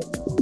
Gracias.